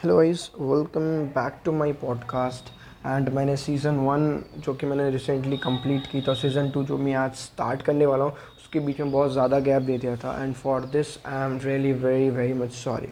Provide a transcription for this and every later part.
Hello guys welcome back to my podcast and मैंने season one जो कि मैंने रिसेंटली कंप्लीट की था सीज़न टू जो मैं आज स्टार्ट करने वाला हूँ, उसके बीच में बहुत ज़्यादा गैप दे दिया था। And for this I am really very very much sorry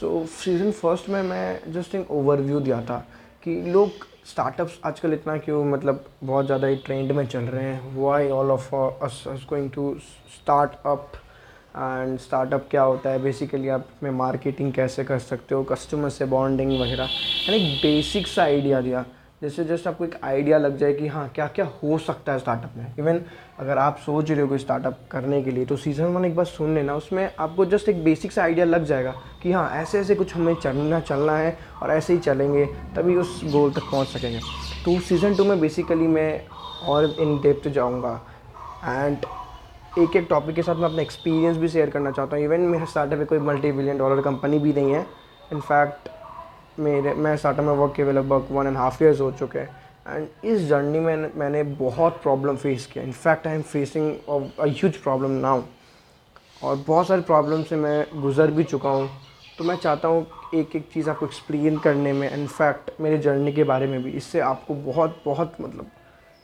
so season first में मैं जस्ट एक ओवरव्यू दिया था कि लोग स्टार्टअप्स आजकल इतना क्यों मतलब बहुत ज़्यादा ही ट्रेंड में चल रहे हैं। Why all of us going to start up and startup क्या होता है? बेसिकली आप में मार्केटिंग कैसे कर सकते हो? कस्टमर से बॉन्डिंग वगैरह। यानी एक बेसिक सा आइडिया दिया। जैसे जस्ट आपको एक आइडिया लग जाए कि हाँ क्या क्या हो सकता है स्टार्टअप में। इवन अगर आप सोच रहे हो कोई स्टार्टअप करने के लिए तो सीज़न वन एक बार सुन लेना। उसमें आपको जस्ट एक बेसिक सा आइडिया लग जाएगा कि हाँ ऐसे ऐसे कुछ हमें चलना चलना है और ऐसे ही चलेंगे, तभी उस गोल तक पहुँच सकेंगे। तो सीज़न टू में बेसिकली मैं और इन डेप्थ जाऊँगा। एंड एक एक टॉपिक के साथ मैं अपना एक्सपीरियंस भी शेयर करना चाहता हूँ. इवन मेरा स्टार्टअप में कोई मल्टी बिलियन डॉलर कंपनी भी नहीं है. इनफैक्ट मेरे, मैं स्टार्टअप में वर्क किए लगभग वन एंड हाफ़ ईयर्स हो चुके हैं. एंड इस जर्नी में मैंने बहुत प्रॉब्लम फेस किया. In fact I am facing huge problem now और बहुत सारी प्रॉब्लम से मैं गुजर भी चुका हूँ. तो मैं चाहता हूँ एक एक चीज़ आपको एक्सप्लेन करने में. इनफैक्ट मेरे जर्नी के बारे में भी. इससे आपको बहुत बहुत मतलब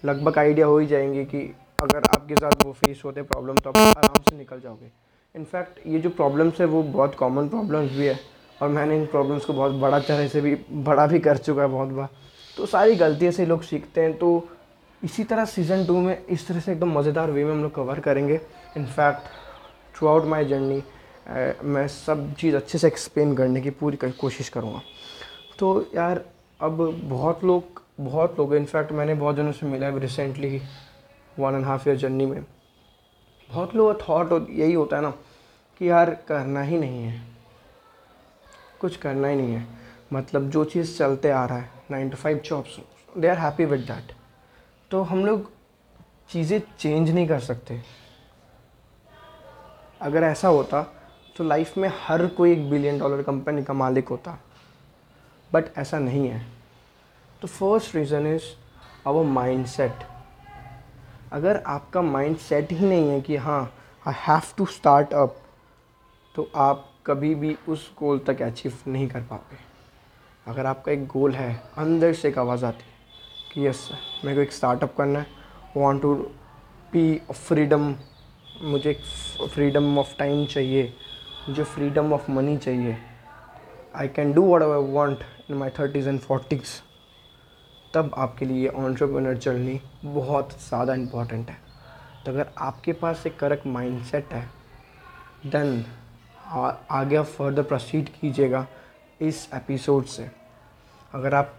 लगभग आइडिया हो ही जाएँगे कि अगर आपके साथ वो फेस होते प्रॉब्लम तो आप आराम से निकल जाओगे। इनफैक्ट ये जो प्रॉब्लम्स है, वो बहुत कॉमन प्रॉब्लम्स भी है। और मैंने इन प्रॉब्लम्स को बहुत बड़ा तरह से भी, बड़ा भी कर चुका है बहुत बार। तो सारी गलतियों से लोग सीखते हैं तो इसी तरह सीज़न टू में इस तरह से एकदम मज़ेदार वे में हम लोग कवर करेंगे। In fact throughout my journey मैं सब चीज़ अच्छे से एक्सप्लेन करने की पूरी कोशिश करूँगा। तो यार, अब बहुत लोग बहुत लोग इनफैक्ट मैंने बहुत जनों से मिला है recently one and half year journey में। बहुत लोगों का थाट यही होता है ना, कि यार करना ही नहीं है। कुछ करना ही नहीं है। मतलब जो चीज़ चलते आ रहा है nine to five jobs they are happy with that तो हम लोग चीज़ें चेंज नहीं कर सकते। अगर ऐसा होता तो लाइफ में हर कोई एक बिलियन डॉलर कंपनी का मालिक होता। बट ऐसा नहीं है। तो first reason is our mindset अगर आपका माइंड सेट ही नहीं है कि हाँ I have to start up तो आप कभी भी उस गोल तक अचीव नहीं कर पाओगे। अगर आपका एक गोल है, अंदर से एक आवाज़ आती है कि यस मेरे को एक स्टार्टअप करना है। वॉन्ट टू बी फ्रीडम मुझे फ्रीडम ऑफ़ टाइम चाहिए, मुझे फ्रीडम ऑफ़ मनी चाहिए। I can do what I want in my thirties and forties तब आपके लिए ऑन्टरप्रेनर जर्नी बहुत ज़्यादा इंपॉर्टेंट है। तो अगर आपके पास एक करेक्ट माइंडसेट है देन आगे आप फर्दर प्रोसीड कीजिएगा इस एपिसोड से। अगर आप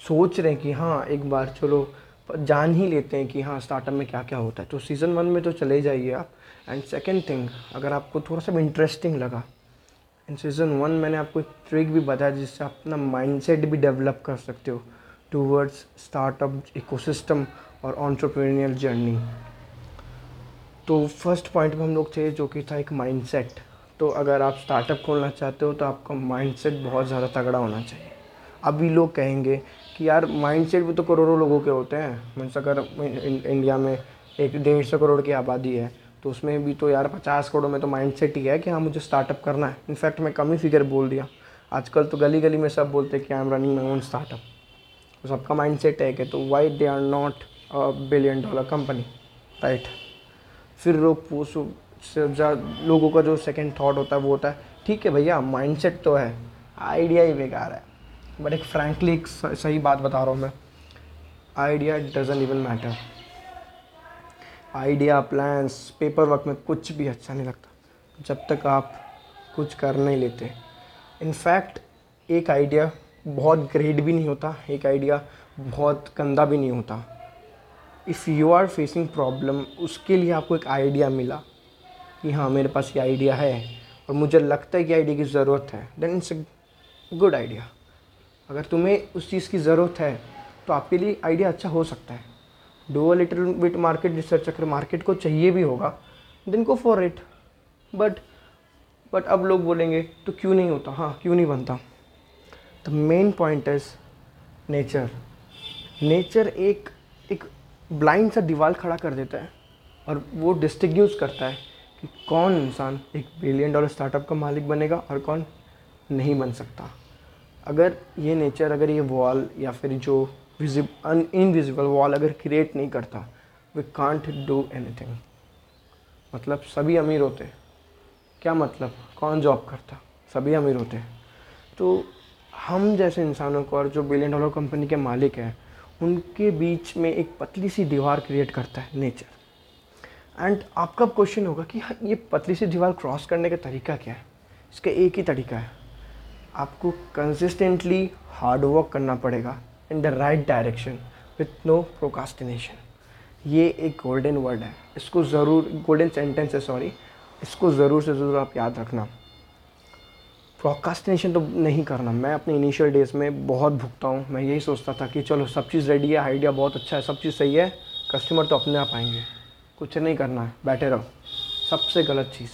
सोच रहे हैं कि हाँ एक बार चलो, जान ही लेते हैं कि हाँ स्टार्टअप में क्या क्या होता है तो सीज़न वन में तो चले जाइए आप। एंड सेकेंड थिंग अगर आपको थोड़ा सा इंटरेस्टिंग लगा इन सीज़न वन मैंने आपको एक ट्रिक भी बताया जिससे अपना माइंडसेट भी डेवलप कर सकते हो। टूवर्ड्स स्टार्टअप इकोसिस्टम और ऑन्टरप्रेन्योर जर्नी तो फ़र्स्ट पॉइंट में हम लोग थे जो कि था एक माइंडसेट तो अगर आप स्टार्टअप खोलना चाहते हो तो आपका माइंडसेट बहुत ज़्यादा तगड़ा होना चाहिए. अभी लोग कहेंगे कि यार माइंडसेट भी तो करोड़ों लोगों के होते हैं. मीन्स अगर इंडिया में एक डेढ़ सौ करोड़ की आबादी है तो उसमें भी तो यार पचास करोड़ में तो माइंडसेट ही है कि हाँ मुझे स्टार्टअप करना है. इनफैक्ट मैं कम ही फिगर बोल दिया. आजकल तो गली गली में सब बोलते हैं कि I am running my own startup सबका माइंड सेट है कि तो why they are not a billion dollar company right फिर लोग लोगों का जो सेकेंड थाट होता है, वो होता है, ठीक है भैया माइंड सेट तो है आइडिया ही बेकार है। बट एक फ्रैंकली एक सही बात बता रहा हूँ मैं। Idea doesn't even matter idea plans paperwork में कुछ भी अच्छा नहीं लगता, जब तक आप कुछ कर नहीं लेते। इनफैक्ट एक आइडिया बहुत ग्रेट भी नहीं होता, एक आइडिया बहुत गंदा भी नहीं होता। If you are facing problem उसके लिए आपको एक आइडिया मिला कि हाँ मेरे पास ये आइडिया है और मुझे लगता है कि आइडिया की ज़रूरत है then it's a good idea अगर तुम्हें उस चीज़ की ज़रूरत है तो आपके लिए आइडिया अच्छा हो सकता है। Do a little bit market research अगर मार्केट को चाहिए भी होगा देन को फॉर इट बट बट अब लोग बोलेंगे तो क्यों नहीं होता? हाँ क्यों नहीं बनता? The main point is nature nature एक एक ब्लाइंड सा दीवार खड़ा कर देता है और वो डिस्टिग्यूज करता है कि कौन इंसान एक बिलियन डॉलर स्टार्टअप का मालिक बनेगा और कौन नहीं बन सकता। अगर ये नेचर अगर ये वॉल या फिर जो विजिब अन इनविजिबल वॉल अगर क्रिएट नहीं करता वी कांट डू एनीथिंग मतलब सभी अमीर होते। क्या मतलब? कौन जॉब करता? सभी अमीर होते। तो हम जैसे इंसानों को और जो बिलियन डॉलर कंपनी के मालिक हैं उनके बीच में एक पतली सी दीवार क्रिएट करता है नेचर एंड आपका क्वेश्चन होगा कि हाँ, ये पतली सी दीवार क्रॉस करने का तरीका क्या है? इसका एक ही तरीका है। आपको कंसिस्टेंटली हार्ड वर्क करना पड़ेगा in the right direction with no procrastination ये एक गोल्डन वर्ड है। इसको ज़रूर गोल्डन सेंटेंस है सॉरी इसको ज़रूर से ज़रूर आप याद रखना। प्रोकास्टिनेशन तो नहीं करना। मैं अपने इनिशियल डेज़ में बहुत भुगता हूँ। मैं यही सोचता था कि चलो, सब चीज़ रेडी है आइडिया बहुत अच्छा है, सब चीज़ सही है। कस्टमर तो अपने आप आएँगे। कुछ नहीं करना है, बैठे रहो। सबसे गलत चीज़।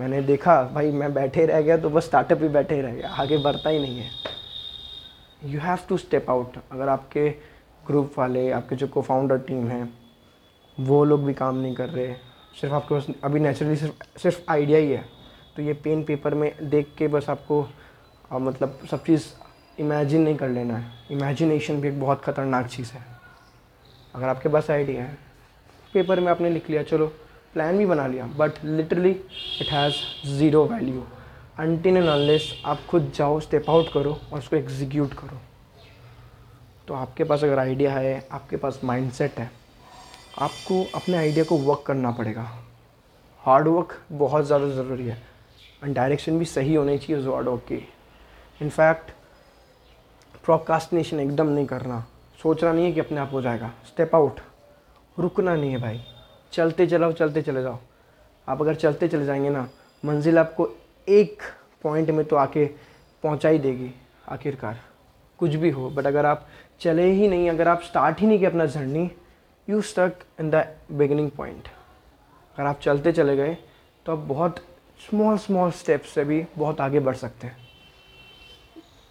मैंने देखा, भाई मैं बैठे रह गया तो बस स्टार्टअप भी बैठे ही रह गया। आगे बढ़ता ही नहीं है। You have to step out अगर आपके ग्रुप वाले, आपके जो को फाउंडर टीम हैं, वो लोग भी काम नहीं कर रहे। सिर्फ़ आपके पास, अभी नेचुरली सिर्फ़ सिर्फ़ आइडिया ही है। तो ये पेन पेपर में देख के बस आपको आ, मतलब सब चीज़ इमेजिन नहीं कर लेना है। इमेजिनेशन भी एक बहुत ख़तरनाक चीज़ है। अगर आपके पास आइडिया है पेपर में आपने लिख लिया चलो प्लान भी बना लिया but literally it has zero value until and unless आप खुद जाओ स्टेप आउट करो और उसको एग्जीक्यूट करो। तो आपके पास अगर आइडिया है आपके पास माइंडसेट है आपको अपने आइडिया को वर्क करना पड़ेगा। हार्ड वर्क बहुत ज़्यादा ज़रूरी है। एंड डायरेक्शन भी सही होनी चाहिए वर्ड की। इनफैक्ट प्रोकास्टिनेशन एकदम नहीं करना। सोचना नहीं है कि अपने आप हो जाएगा। स्टेप आउट रुकना नहीं है भाई। चलते चलाओ, चलते चले जाओ। आप अगर चलते चले जाएँगे ना, मंजिल आपको एक पॉइंट में तो आके पहुँचा ही देगी, आखिरकार। कुछ भी हो बट अगर आप चले ही नहीं, अगर आप स्टार्ट ही नहीं किया अपना journey you stuck in the beginning point अगर आप चलते चले गए तो आप बहुत स्मॉल स्मॉल स्टेप्स से भी बहुत आगे बढ़ सकते हैं।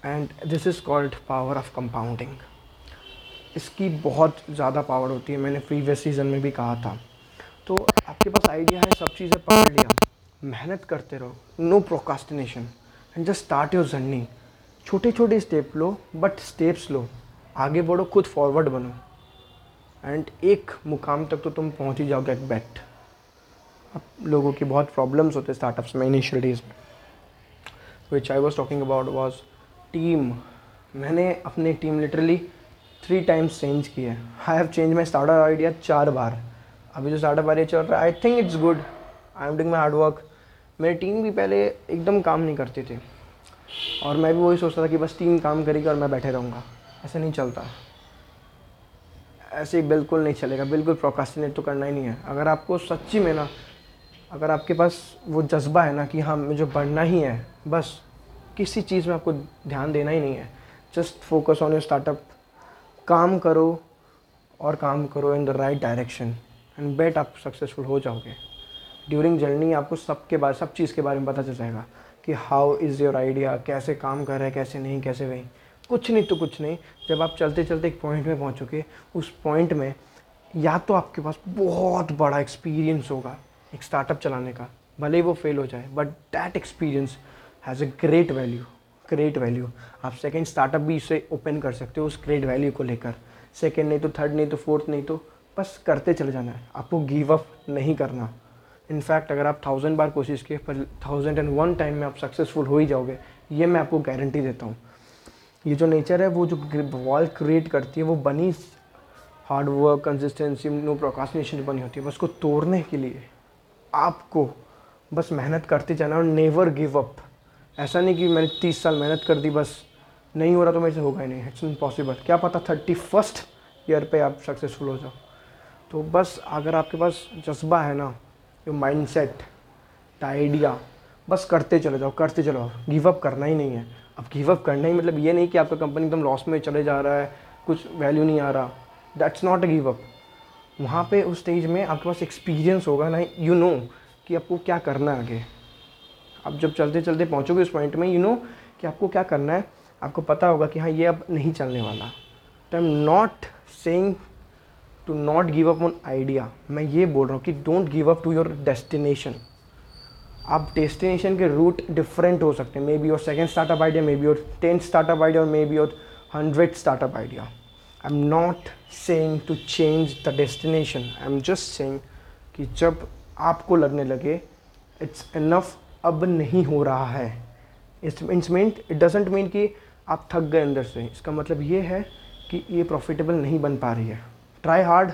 And this is called power of compounding इसकी बहुत ज़्यादा पावर होती है, मैंने प्रीवियस सीज़न में भी कहा था। तो आपके पास आइडिया है, सब चीज़ें पकड़ लिया। मेहनत करते रहो no procrastination and just start your journey छोटे छोटे स्टेप लो बट स्टेप्स लो। आगे बढ़ो, खुद फॉरवर्ड बनो। एंड एक मुकाम तक तो तुम पहुँच ही जाओगे एक बेट लोगों की बहुत प्रॉब्लम्स होते स्टार्टअप्स में इनिशियल डेज़ में। Which I was talking about was team मैंने अपनी team literally three times change की है। I have change my startup idea चार बार। अभी जो स्टार्टअप आइडिया चल रहा है I think it's good I am doing my hard work मेरी टीम भी पहले एकदम काम नहीं करती थी। और मैं भी वही सोचता था कि बस टीम काम करेगी और मैं बैठे रहूँगा। ऐसे नहीं चलता। ऐसे बिल्कुल नहीं चलेगा। बिल्कुल प्रोकास्टिनेट तो करना ही नहीं है। अगर आपको सच्ची में ना अगर आपके पास वो जज्बा है ना कि हाँ मुझे बढ़ना ही है, बस किसी चीज़ में आपको ध्यान देना ही नहीं है। Just focus on your startup काम करो और काम करो in the right direction and bet आप सक्सेसफुल हो जाओगे। ड्यूरिंग जर्नी आपको सबके बारे, सब चीज़ के बारे में पता चल जाएगा कि हाउ इज़ योर आइडिया कैसे काम कर रहे हैं, कैसे नहीं, कैसे वही कुछ नहीं तो कुछ नहीं। जब आप चलते चलते एक पॉइंट में पहुँचोगे, उस पॉइंट में या तो आपके पास बहुत बड़ा एक्सपीरियंस होगा। एक स्टार्टअप चलाने का, भले ही वो फेल हो जाए but that experience has a great value great value आप सेकेंड स्टार्टअप भी इसे ओपन कर सकते हो उस ग्रेट वैल्यू को लेकर। सेकेंड नहीं तो थर्ड नहीं तो फोर्थ नहीं तो बस करते चले जाना है। आपको गिव अप नहीं करना। इनफैक्ट अगर आप थाउज़ेंड बार कोशिश किए, पर थाउज़ेंड एंड वन टाइम में आप सक्सेसफुल हो ही जाओगे, ये मैं आपको गारंटी देता हूँ। ये जो नेचर है, वो जो वॉल क्रिएट करती है, वो बनी hard work consistency no procrastination बनी होती है, बस को तोड़ने के लिए। आपको बस मेहनत करते जाना और नेवर गिव अप ऐसा नहीं कि मैंने तीस साल मेहनत कर दी, बस नहीं हो रहा तो मेरे से होगा ही नहीं। इट्स इम्पॉसिबल क्या पता थर्टी फ़र्स्ट ईयर पे आप सक्सेसफुल हो जाओ। तो बस अगर आपके पास जज्बा है ना जो माइंड सेट आइडिया बस करते चले जाओ, करते चलो गिव अप करना ही नहीं है। अब गिव अप करना ही मतलब ये नहीं कि आपका कंपनी एकदम लॉस में चले जा रहा है, कुछ वैल्यू नहीं आ रहा। That's not a give up वहाँ पे उस स्टेज में आपके पास एक्सपीरियंस होगा ना यू नो कि आपको क्या करना है आगे। आप जब चलते चलते पहुँचोगे उस पॉइंट में यू नो कि आपको क्या करना है। आपको पता होगा कि हाँ ये अब नहीं चलने वाला। तो I am not saying to not give up on idea मैं ये बोल रहा हूँ कि don't give up to your destination आप डेस्टिनेशन के रूट डिफरेंट हो सकते हैं। Maybe your second startup idea maybe your tenth startup idea और maybe your hundred startup idea I am not saying to change the destination I am just saying कि जब आपको लगने लगे इट्स इनफ अब नहीं हो रहा है। It's mean it doesn't mean कि आप थक गए अंदर से। इसका मतलब ये है कि ये प्रॉफिटेबल नहीं बन पा रही है। ट्राई हार्ड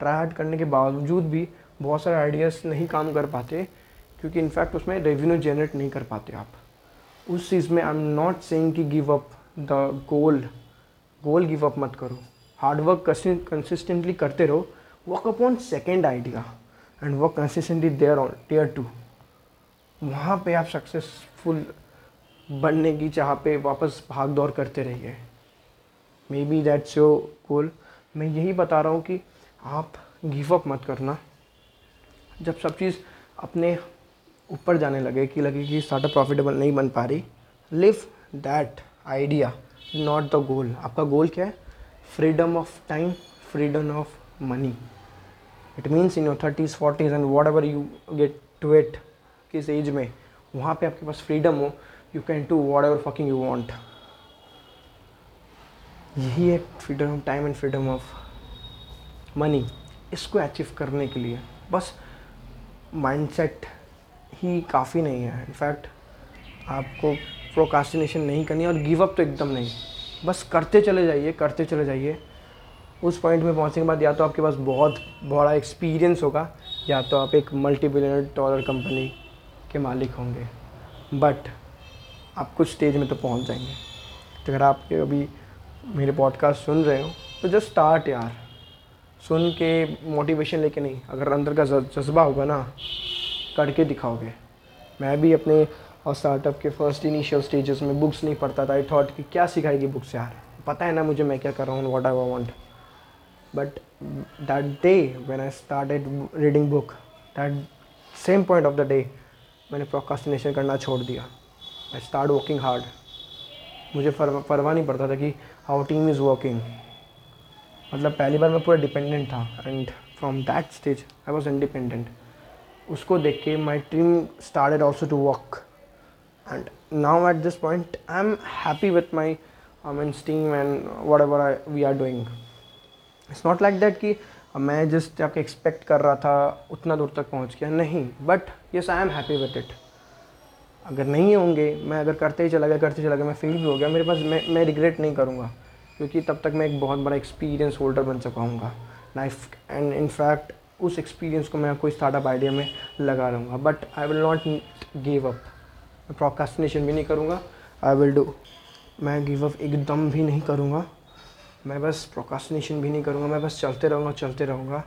ट्राई हार्ड करने के बावजूद भी बहुत सारे आइडियाज़ नहीं काम कर पाते, क्योंकि इनफैक्ट उसमें रेवेन्यू जनरेट नहीं कर पाते आप। उस चीज़ में आई एम नॉट सेइंग कि give up the goal goal give up मत करो। हार्ड वर्क कंसिस्टेंटली करते रहो work upon second idea and work consistently there on there too वहाँ पे आप सक्सेसफुल बनने की चाह पे वापस भाग दौड़ करते रहिए। Maybe that's your goal मैं यही बता रहा हूँ कि आप गिव अप मत करना। जब सब चीज़ अपने ऊपर जाने लगे कि लगे कि स्टार्टअप प्रॉफिटेबल नहीं बन पा रही leave that idea not the goal आपका गोल क्या है? Freedom of time freedom of money it means in your thirties forties and whatever you get to it किस एज में वहाँ पे आपके पास फ्रीडम हो you can do whatever fucking you want यही है freedom of time and freedom of money इसको अचीव करने के लिए, बस माइंडसेट ही काफ़ी नहीं है. इनफैक्ट आपको प्रोकास्टिनेशन नहीं करनी और गिव अप तो एकदम नहीं. बस करते चले जाइए, करते चले जाइए। उस पॉइंट में पहुँचने के बाद या तो आपके पास बहुत बड़ा एक्सपीरियंस होगा, या तो आप एक मल्टी बिलियनर डॉलर कंपनी के मालिक होंगे। बट आप कुछ स्टेज में तो पहुँच जाएँगे। तो अगर आप अभी मेरे पॉडकास्ट सुन रहे हो तो जस्ट स्टार्ट यार। सुन के मोटिवेशन लेके नहीं, अगर अंदर का जज्बा होगा ना, करके दिखाओगे। मैं भी अपने और स्टार्टअप के फ़र्स्ट इनिशियल स्टेजेस में बुक्स नहीं पढ़ता था। आई थॉट कि क्या सिखाएगी बुक्स यार? पता है ना मुझे मैं क्या कर रहा हूँ what I want but that day when I started reading book that same point of the day मैंने प्रोकास्टिनेशन करना छोड़ दिया। आई स्टार्ट वर्किंग हार्ड मुझे परवाह नहीं पड़ता था कि हाउ टीम इज़ वर्किंग मतलब पहली बार मैं पूरा डिपेंडेंट था and from that stage I was independent उसको देख के my team started also to work at this point I am happy with my I mean team and whatever I we are doing it's not like that कि मैं जिस जाके expect कर रहा था, उतना दूर तक पहुँच गया। नहीं but yes I am happy with it अगर नहीं होंगे, मैं अगर करते ही चला गया, करते चला गया, मैं फेल भी हो गया। मेरे पास, मैं मैं रिग्रेट नहीं करूँगा, क्योंकि तब तक मैं एक बहुत बड़ा एक्सपीरियंस होल्डर बन चुका हूँ लाइफ एंड इनफैक्ट उस एक्सपीरियंस को मैं कोई स्टार्टअप आइडिया में लगा लूँगा but I will not give up मैं प्रोकास्टिनेशन भी नहीं करूँगा। आई विल डू मैं गिव अप एकदम भी नहीं करूँगा। मैं बस प्रोकास्टिनेशन भी नहीं करूँगा। मैं बस चलते रहूँगा चलते रहूँगा।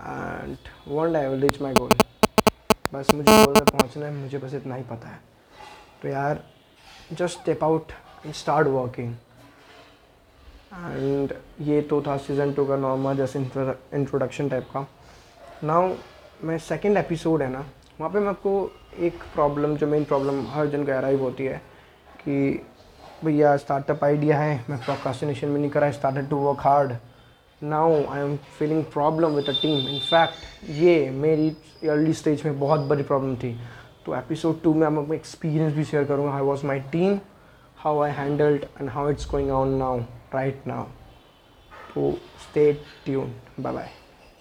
And one day I will reach my goal बस मुझे गोल में पहुँचना है, मुझे बस इतना ही पता है। तो यार just step out and start working and ये तो था सीज़न टू का नॉर्मल जैसे इंट्रोडक्शन टाइप का। नाउ मैं सेकेंड एपिसोड है ना वहाँ पे मैं आपको एक प्रॉब्लम जो मेन प्रॉब्लम हर जन को अराइव होती है, कि भैया स्टार्टअप आइडिया है, मैं प्रोकास्टिनेशन में नहीं करा started to work hard now I am feeling problem with a team in fact ये मेरी अर्ली स्टेज में बहुत बड़ी प्रॉब्लम थी। तो एपिसोड टू में मैं एक्सपीरियंस भी शेयर करूँगा। How was my team how I handled and how it's going on now right now तो स्टे ट्यून बाय बाय